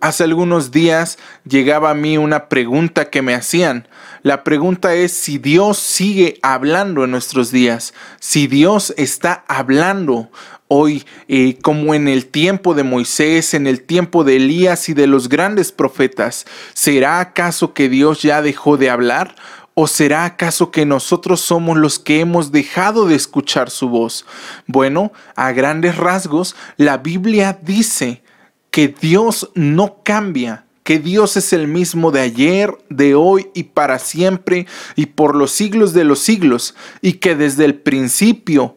Hace algunos días llegaba a mí una pregunta que me hacían. La pregunta es si Dios sigue hablando en nuestros días, si Dios está hablando hoy eh, como en el tiempo de Moisés, en el tiempo de Elías y de los grandes profetas. ¿Será acaso que Dios ya dejó de hablar? ¿O será acaso que nosotros somos los que hemos dejado de escuchar su voz? Bueno, a grandes rasgos, la Biblia dice que Dios no cambia, que Dios es el mismo de ayer, de hoy y para siempre y por los siglos de los siglos, y que desde el principio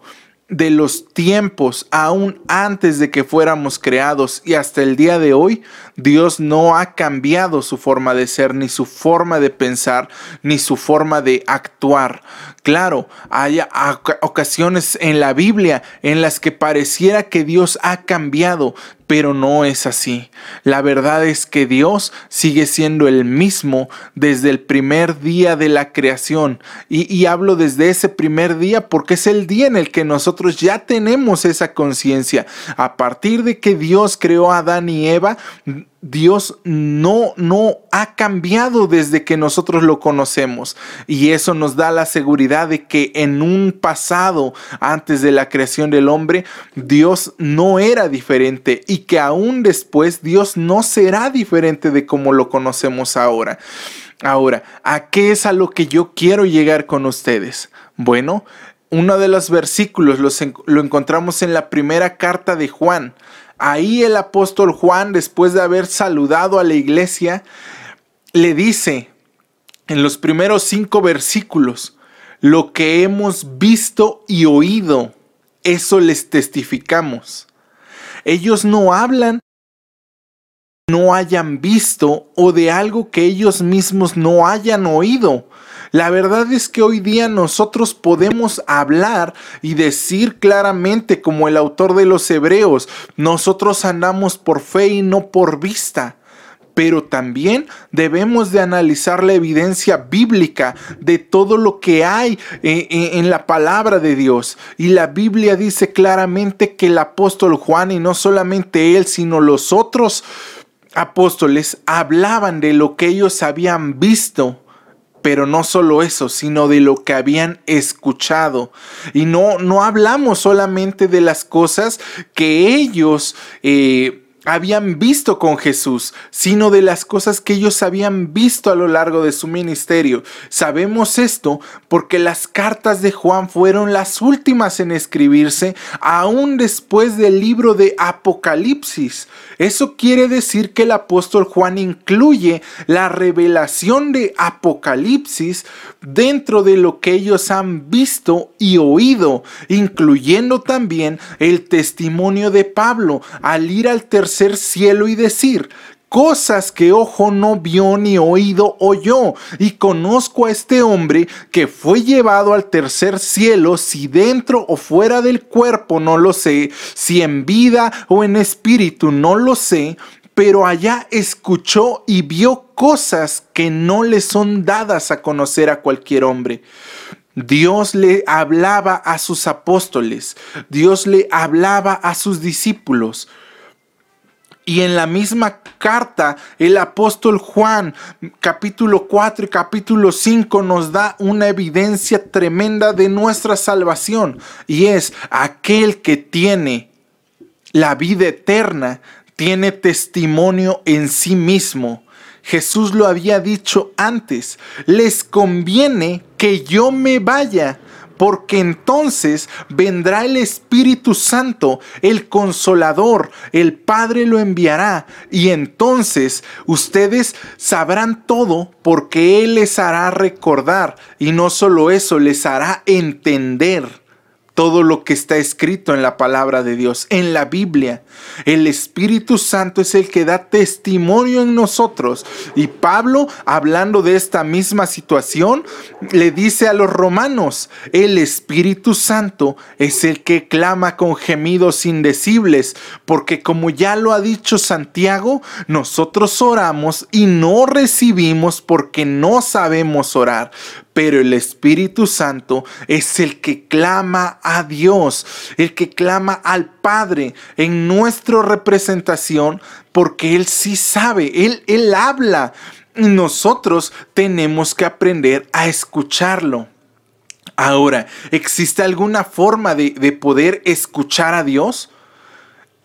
de los tiempos, aún antes de que fuéramos creados y hasta el día de hoy, Dios no ha cambiado su forma de ser, ni su forma de pensar, ni su forma de actuar. Claro, hay ocasiones en la Biblia en las que pareciera que Dios ha cambiado, pero no es así. La verdad es que Dios sigue siendo el mismo desde el primer día de la creación. Y, hablo desde ese primer día porque es el día en el que nosotros ya tenemos esa conciencia. A partir de que Dios creó a Adán y Eva, Dios no, no ha cambiado desde que nosotros lo conocemos. Y eso nos da la seguridad de que en un pasado, antes de la creación del hombre, Dios no era diferente y que aún después Dios no será diferente de como lo conocemos ahora. Ahora, ¿a qué es a lo que yo quiero llegar con ustedes? Bueno, uno de los versículos lo encontramos en la primera carta de Juan. Ahí el apóstol Juan, después de haber saludado a la iglesia, le dice en los primeros cinco versículos, lo que hemos visto y oído, eso les testificamos. Ellos no hablan no hayan visto o de algo que ellos mismos no hayan oído. La verdad es que hoy día nosotros podemos hablar y decir claramente como el autor de los Hebreos, nosotros andamos por fe y no por vista pero también debemos de analizar la evidencia bíblica de todo lo que hay eh, eh, en la palabra de Dios. Y la Biblia dice claramente que el apóstol Juan, y no solamente él, sino los otros apóstoles, hablaban de lo que ellos habían visto pero no solo eso, sino de lo que habían escuchado. Y no, no hablamos solamente de las cosas que ellos eh, habían visto con Jesús, sino de las cosas que ellos habían visto a lo largo de su ministerio. Sabemos esto porque las cartas de Juan fueron las últimas en escribirse aún después del libro de Apocalipsis. Eso quiere decir que el apóstol Juan incluye la revelación de Apocalipsis dentro de lo que ellos han visto y oído, incluyendo también el testimonio de Pablo al ir al tercer cielo y decir, cosas que ojo no vio ni oído oyó. Y conozco a este hombre que fue llevado al tercer cielo, si dentro o fuera del cuerpo, no lo sé, si en vida o en espíritu, no lo sé, pero allá escuchó y vio cosas que no le son dadas a conocer a cualquier hombre. Dios le hablaba a sus apóstoles, Dios le hablaba a sus discípulos. Y en la misma carta, el apóstol Juan, capítulo 4 y capítulo 5, nos da una evidencia tremenda de nuestra salvación. Y es aquel que tiene la vida eterna, tiene testimonio en sí mismo. Jesús lo había dicho antes, les conviene que yo me vaya, porque entonces vendrá el Espíritu Santo, el consolador, el Padre lo enviará, y entonces ustedes sabrán todo porque Él les hará recordar, y no solo eso, les hará entender todo lo que está escrito en la palabra de Dios, en la Biblia. El Espíritu Santo es el que da testimonio en nosotros. Y Pablo, hablando de esta misma situación, le dice a los romanos, el Espíritu Santo es el que clama con gemidos indecibles, porque como ya lo ha dicho Santiago, nosotros oramos y no recibimos porque no sabemos orar pero el Espíritu Santo es el que clama a Dios, el que clama al Padre en nuestra representación, porque Él sí sabe, Él, Él habla. Nosotros tenemos que aprender a escucharlo. Ahora, ¿existe alguna forma de, de poder escuchar a Dios?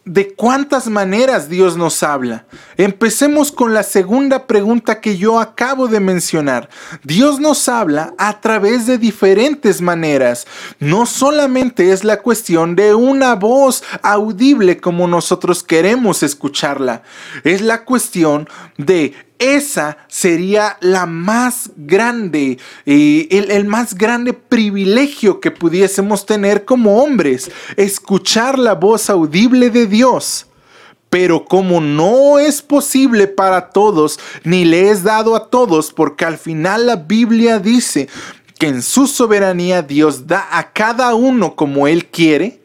De cuántas maneras Dios nos habla. Empecemos con la segunda pregunta que yo acabo de mencionar. Dios nos habla a través de diferentes maneras. No solamente es la cuestión de una voz audible como nosotros queremos escucharla. Es la cuestión de esa sería la más grande, eh, el, el más grande privilegio que pudiésemos tener como hombres, escuchar la voz audible de Dios. Pero como no es posible para todos, ni le es dado a todos, porque al final la Biblia dice que en su soberanía Dios da a cada uno como Él quiere,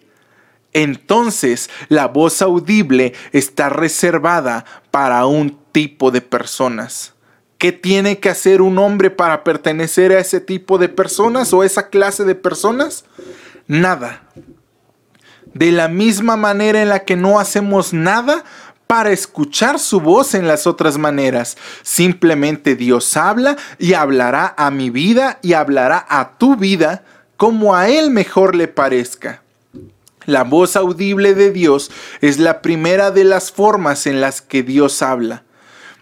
entonces la voz audible está reservada para un tipo de personas. ¿Qué tiene que hacer un hombre para pertenecer a ese tipo de personas o esa clase de personas? Nada. De la misma manera en la que no hacemos nada para escuchar su voz en las otras maneras. Simplemente Dios habla y hablará a mi vida y hablará a tu vida como a Él mejor le parezca. La voz audible de Dios es la primera de las formas en las que Dios habla.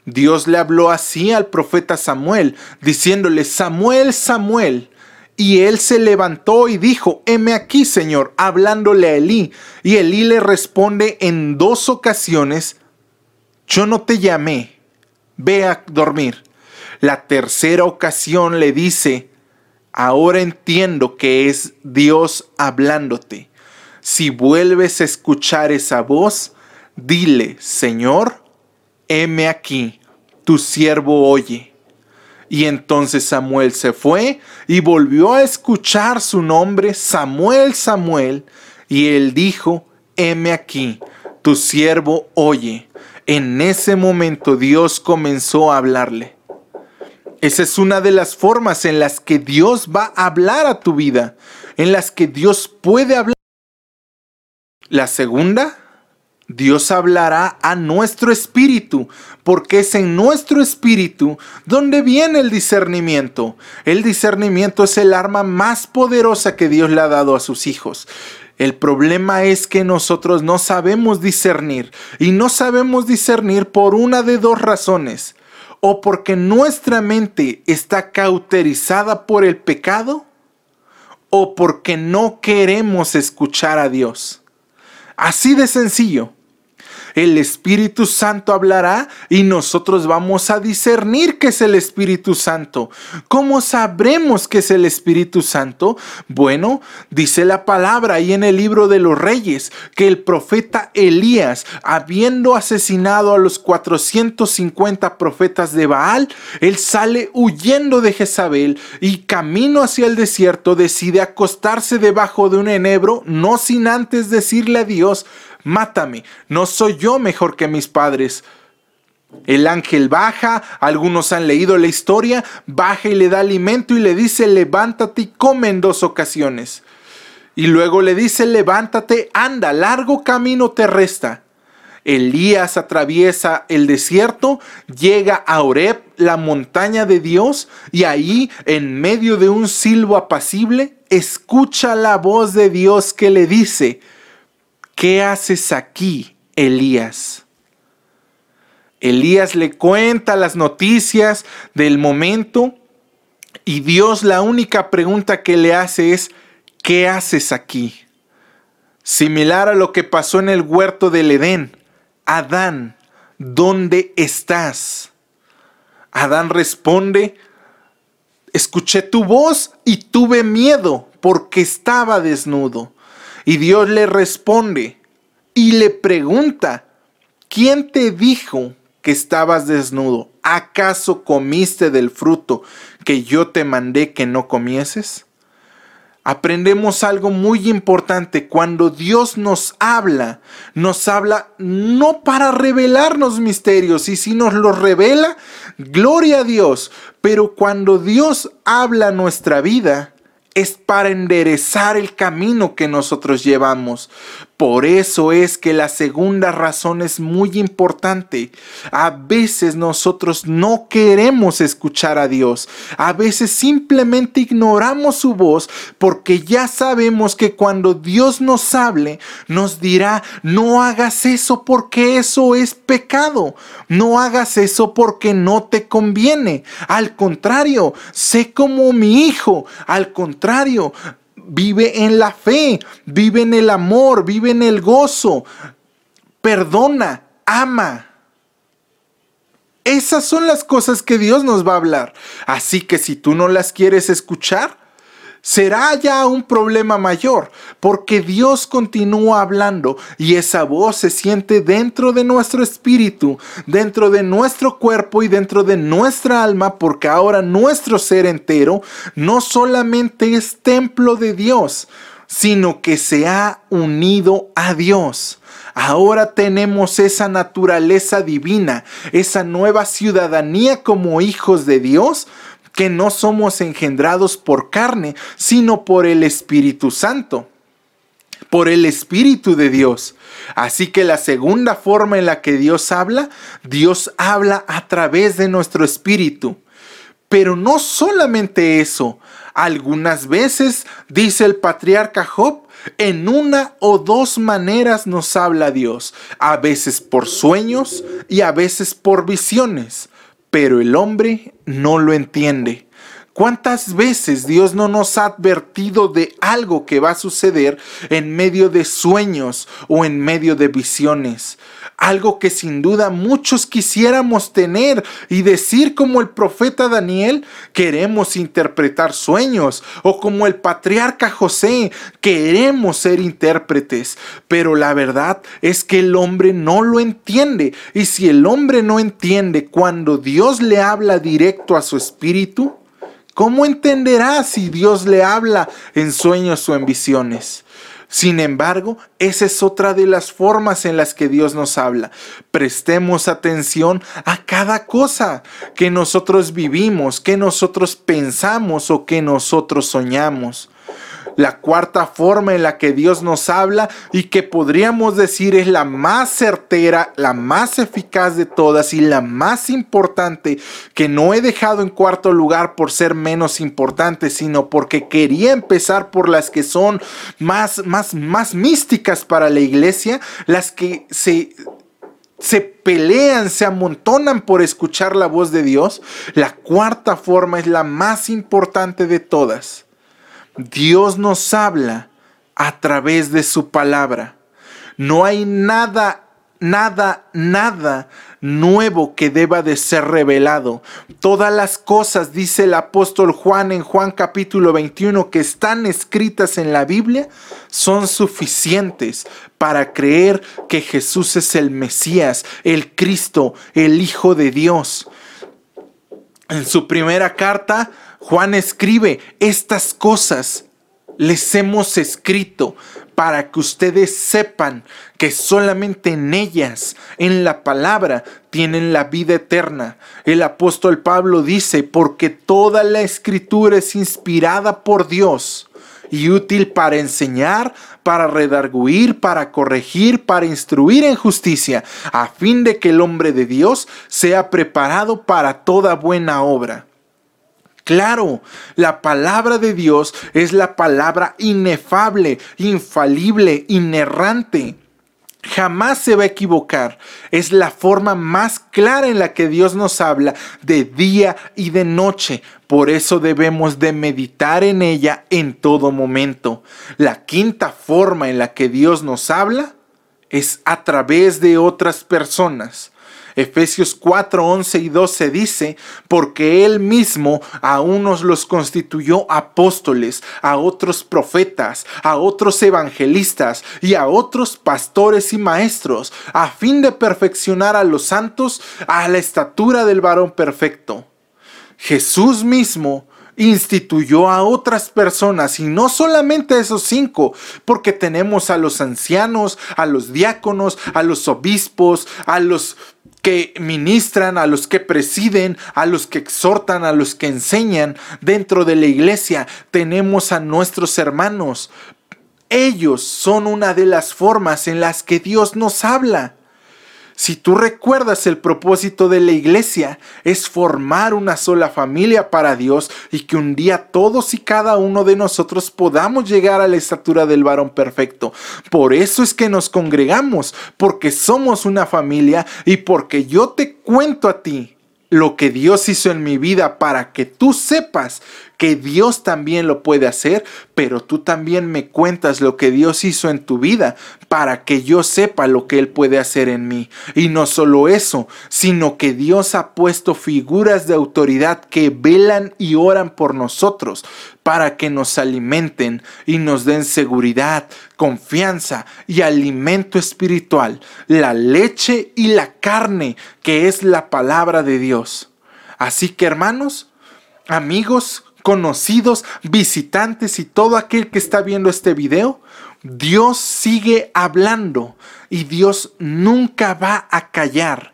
Dios le habló así al profeta Samuel, diciéndole, Samuel, Samuel. Y él se levantó y dijo, heme aquí, Señor, hablándole a Elí. Y Elí le responde en dos ocasiones, yo no te llamé, ve a dormir. La tercera ocasión le dice, ahora entiendo que es Dios hablándote. Si vuelves a escuchar esa voz, dile, Señor, heme aquí, tu siervo oye. Y entonces Samuel se fue y volvió a escuchar su nombre, Samuel, Samuel, y él dijo, heme aquí, tu siervo oye. En ese momento Dios comenzó a hablarle. Esa es una de las formas en las que Dios va a hablar a tu vida, en las que Dios puede hablar. La segunda, Dios hablará a nuestro espíritu, porque es en nuestro espíritu donde viene el discernimiento. El discernimiento es el arma más poderosa que Dios le ha dado a sus hijos. El problema es que nosotros no sabemos discernir y no sabemos discernir por una de dos razones. O porque nuestra mente está cauterizada por el pecado o porque no queremos escuchar a Dios. Así de sencillo. El Espíritu Santo hablará y nosotros vamos a discernir qué es el Espíritu Santo. ¿Cómo sabremos qué es el Espíritu Santo? Bueno, dice la palabra ahí en el libro de los reyes que el profeta Elías, habiendo asesinado a los 450 profetas de Baal, él sale huyendo de Jezabel y camino hacia el desierto decide acostarse debajo de un enebro, no sin antes decirle a Dios, mátame, no soy yo mejor que mis padres. El ángel baja, algunos han leído la historia, baja y le da alimento y le dice, levántate y come en dos ocasiones. Y luego le dice, levántate, anda, largo camino te resta. Elías atraviesa el desierto, llega a Oreb, la montaña de Dios, y ahí, en medio de un silbo apacible, escucha la voz de Dios que le dice, ¿qué haces aquí, Elías? Elías le cuenta las noticias del momento y Dios la única pregunta que le hace es, ¿qué haces aquí? Similar a lo que pasó en el huerto del Edén. Adán, ¿dónde estás? Adán responde, escuché tu voz y tuve miedo porque estaba desnudo. Y Dios le responde y le pregunta, ¿quién te dijo que estabas desnudo? ¿Acaso comiste del fruto que yo te mandé que no comieses? aprendemos algo muy importante. Cuando Dios nos habla, nos habla no para revelarnos misterios, y si nos los revela, gloria a Dios. Pero cuando Dios habla nuestra vida, es para enderezar el camino que nosotros llevamos. Por eso es que la segunda razón es muy importante. A veces nosotros no queremos escuchar a Dios. A veces simplemente ignoramos su voz porque ya sabemos que cuando Dios nos hable, nos dirá, no hagas eso porque eso es pecado. No hagas eso porque no te conviene. Al contrario, sé como mi hijo. Al contrario, vive en la fe, vive en el amor, vive en el gozo, perdona, ama. Esas son las cosas que Dios nos va a hablar. Así que si tú no las quieres escuchar, será ya un problema mayor, porque Dios continúa hablando y esa voz se siente dentro de nuestro espíritu, dentro de nuestro cuerpo y dentro de nuestra alma, porque ahora nuestro ser entero no solamente es templo de Dios, sino que se ha unido a Dios. Ahora tenemos esa naturaleza divina, esa nueva ciudadanía como hijos de Dios, que no somos engendrados por carne, sino por el Espíritu Santo, por el Espíritu de Dios. Así que la segunda forma en la que Dios habla, Dios habla a través de nuestro espíritu. Pero no solamente eso, algunas veces, dice el patriarca Job, en una o dos maneras nos habla Dios, a veces por sueños y a veces por visiones pero el hombre no lo entiende. ¿Cuántas veces Dios no nos ha advertido de algo que va a suceder en medio de sueños o en medio de visiones? Algo que sin duda muchos quisiéramos tener y decir como el profeta Daniel, queremos interpretar sueños o como el patriarca José, queremos ser intérpretes. Pero la verdad es que el hombre no lo entiende. Y si el hombre no entiende cuando Dios le habla directo a su espíritu, ¿Cómo entenderá si Dios le habla en sueños o en visiones? Sin embargo, esa es otra de las formas en las que Dios nos habla. Prestemos atención a cada cosa que nosotros vivimos, que nosotros pensamos o que nosotros soñamos. La cuarta forma en la que Dios nos habla y que podríamos decir es la más certera, la más eficaz de todas y la más importante que no he dejado en cuarto lugar por ser menos importante, sino porque quería empezar por las que son más, más, más místicas para la iglesia, las que se, se pelean, se amontonan por escuchar la voz de Dios, la cuarta forma es la más importante de todas. Dios nos habla a través de su palabra. No hay nada, nada, nada nuevo que deba de ser revelado. Todas las cosas, dice el apóstol Juan en Juan capítulo 21, que están escritas en la Biblia, son suficientes para creer que Jesús es el Mesías, el Cristo, el Hijo de Dios. En su primera carta, Juan escribe, estas cosas les hemos escrito para que ustedes sepan que solamente en ellas, en la palabra, tienen la vida eterna. El apóstol Pablo dice, porque toda la escritura es inspirada por Dios y útil para enseñar, para redarguir, para corregir, para instruir en justicia, a fin de que el hombre de Dios sea preparado para toda buena obra. Claro, la palabra de Dios es la palabra inefable, infalible, inerrante. Jamás se va a equivocar. Es la forma más clara en la que Dios nos habla de día y de noche. Por eso debemos de meditar en ella en todo momento. La quinta forma en la que Dios nos habla es a través de otras personas. Efesios 4, 11 y 12 dice, porque Él mismo a unos los constituyó apóstoles, a otros profetas, a otros evangelistas y a otros pastores y maestros, a fin de perfeccionar a los santos a la estatura del varón perfecto. Jesús mismo instituyó a otras personas y no solamente a esos cinco, porque tenemos a los ancianos, a los diáconos, a los obispos, a los que ministran, a los que presiden, a los que exhortan, a los que enseñan dentro de la iglesia. Tenemos a nuestros hermanos. Ellos son una de las formas en las que Dios nos habla. Si tú recuerdas el propósito de la iglesia es formar una sola familia para Dios y que un día todos y cada uno de nosotros podamos llegar a la estatura del varón perfecto. Por eso es que nos congregamos, porque somos una familia y porque yo te cuento a ti lo que Dios hizo en mi vida para que tú sepas que Dios también lo puede hacer, pero tú también me cuentas lo que Dios hizo en tu vida para que yo sepa lo que Él puede hacer en mí. Y no solo eso, sino que Dios ha puesto figuras de autoridad que velan y oran por nosotros para que nos alimenten y nos den seguridad, confianza y alimento espiritual, la leche y la carne que es la palabra de Dios. Así que hermanos, amigos, conocidos, visitantes y todo aquel que está viendo este video, Dios sigue hablando y Dios nunca va a callar.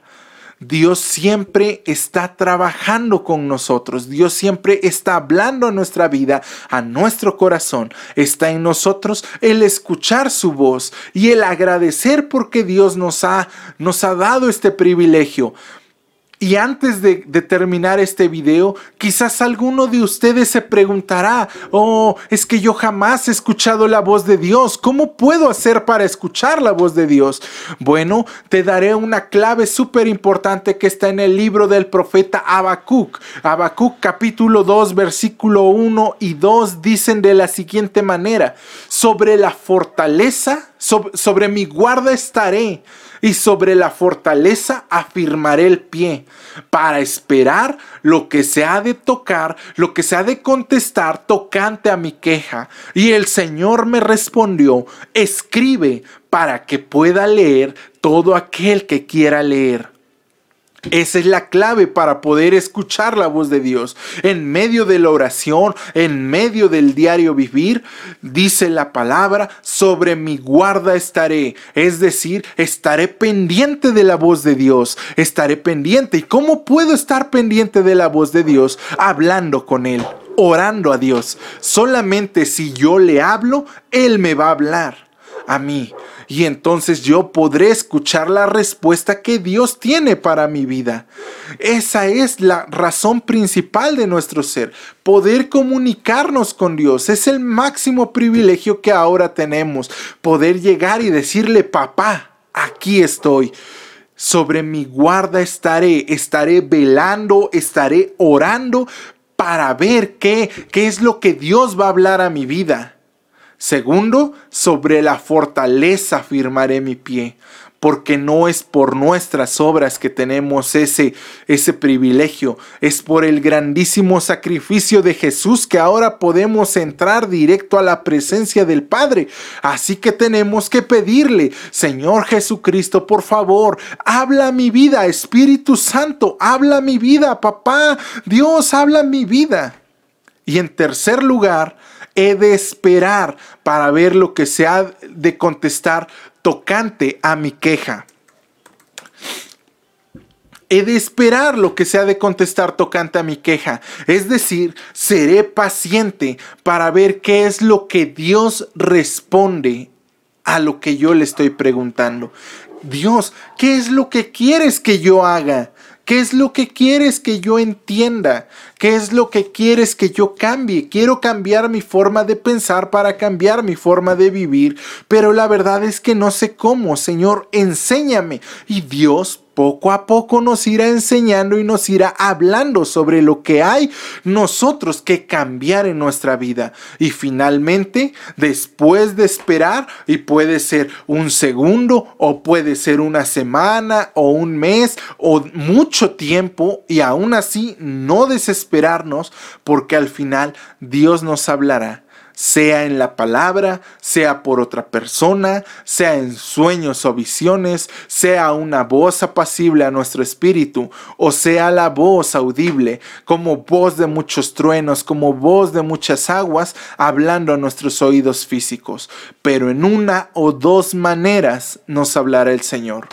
Dios siempre está trabajando con nosotros. Dios siempre está hablando a nuestra vida, a nuestro corazón. Está en nosotros el escuchar su voz y el agradecer porque Dios nos ha, nos ha dado este privilegio. Y antes de, terminar este video, quizás alguno de ustedes se preguntará, oh, es que yo jamás he escuchado la voz de Dios, ¿cómo puedo hacer para escuchar la voz de Dios? Bueno, te daré una clave súper importante que está en el libro del profeta Habacuc. Habacuc capítulo 2, versículo 1 y 2 dicen de la siguiente manera, sobre la fortaleza, sobre mi guarda estaré y sobre la fortaleza afirmaré el pie, para esperar lo que se ha de tocar, lo que se ha de contestar tocante a mi queja. Y el Señor me respondió, escribe para que pueda leer todo aquel que quiera leer. Esa es la clave para poder escuchar la voz de Dios. En medio de la oración, en medio del diario vivir, dice la palabra, sobre mi guarda estaré. Es decir, estaré pendiente de la voz de Dios. Estaré pendiente. ¿Y cómo puedo estar pendiente de la voz de Dios? Hablando con Él, orando a Dios. Solamente si yo le hablo, Él me va a hablar a mí y entonces yo podré escuchar la respuesta que Dios tiene para mi vida. Esa es la razón principal de nuestro ser, poder comunicarnos con Dios. Es el máximo privilegio que ahora tenemos, poder llegar y decirle, papá, aquí estoy. Sobre mi guarda estaré, estaré velando, estaré orando para ver qué, qué es lo que Dios va a hablar a mi vida. Segundo, sobre la fortaleza firmaré mi pie, porque no es por nuestras obras que tenemos ese, ese privilegio, es por el grandísimo sacrificio de Jesús que ahora podemos entrar directo a la presencia del Padre. Así que tenemos que pedirle, Señor Jesucristo, por favor, habla mi vida, Espíritu Santo, habla mi vida, papá, Dios, habla mi vida. Y en tercer lugar, he de esperar para ver lo que se ha de contestar tocante a mi queja. He de esperar lo que se ha de contestar tocante a mi queja. Es decir, seré paciente para ver qué es lo que Dios responde a lo que yo le estoy preguntando. Dios, ¿qué es lo que quieres que yo haga? ¿Qué es lo que quieres que yo entienda? ¿Qué es lo que quieres que yo cambie? Quiero cambiar mi forma de pensar para cambiar mi forma de vivir, pero la verdad es que no sé cómo. Señor, enséñame. Y Dios poco a poco nos irá enseñando y nos irá hablando sobre lo que hay nosotros que cambiar en nuestra vida. Y finalmente, después de esperar, y puede ser un segundo o puede ser una semana o un mes o mucho tiempo, y aún así no desesperarnos porque al final Dios nos hablará sea en la palabra, sea por otra persona, sea en sueños o visiones, sea una voz apacible a nuestro espíritu, o sea la voz audible, como voz de muchos truenos, como voz de muchas aguas, hablando a nuestros oídos físicos. Pero en una o dos maneras nos hablará el Señor.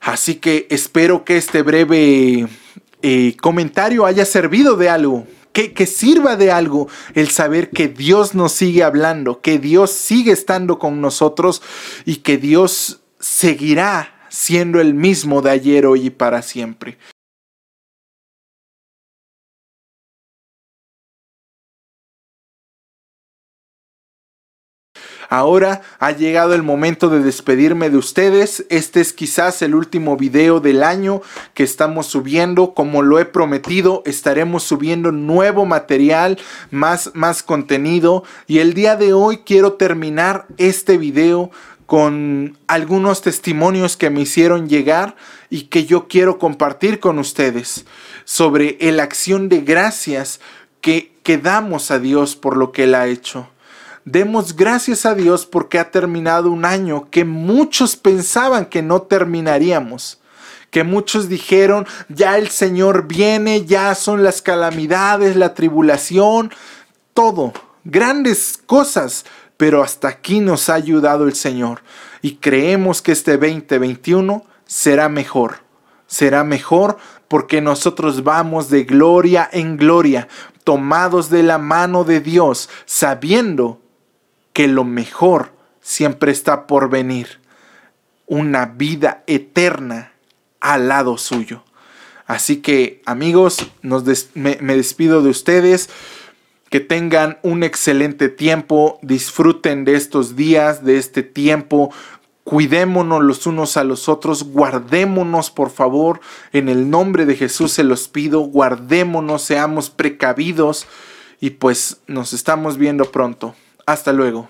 Así que espero que este breve eh, comentario haya servido de algo que, sirva de algo el saber que Dios nos sigue hablando, que Dios sigue estando con nosotros y que Dios seguirá siendo el mismo de ayer, hoy y para siempre. Ahora ha llegado el momento de despedirme de ustedes. Este es quizás el último video del año que estamos subiendo. Como lo he prometido, estaremos subiendo nuevo material, más, más contenido. Y el día de hoy quiero terminar este video con algunos testimonios que me hicieron llegar y que yo quiero compartir con ustedes sobre la acción de gracias que, que damos a Dios por lo que Él ha hecho. Demos gracias a Dios porque ha terminado un año que muchos pensaban que no terminaríamos que muchos dijeron, ya el Señor viene, ya son las calamidades, la tribulación, todo, grandes cosas, pero hasta aquí nos ha ayudado el Señor y creemos que este 2021 será mejor, será mejor porque nosotros vamos de gloria en gloria, tomados de la mano de Dios, sabiendo que lo mejor siempre está por venir, una vida eterna al lado suyo. Así que amigos, me, me despido de ustedes. Que tengan un excelente tiempo, disfruten de estos días, de este tiempo, cuidémonos los unos a los otros, guardémonos por favor, en el nombre de Jesús se los pido, guardémonos, seamos precavidos. Y pues nos estamos viendo pronto. Hasta luego.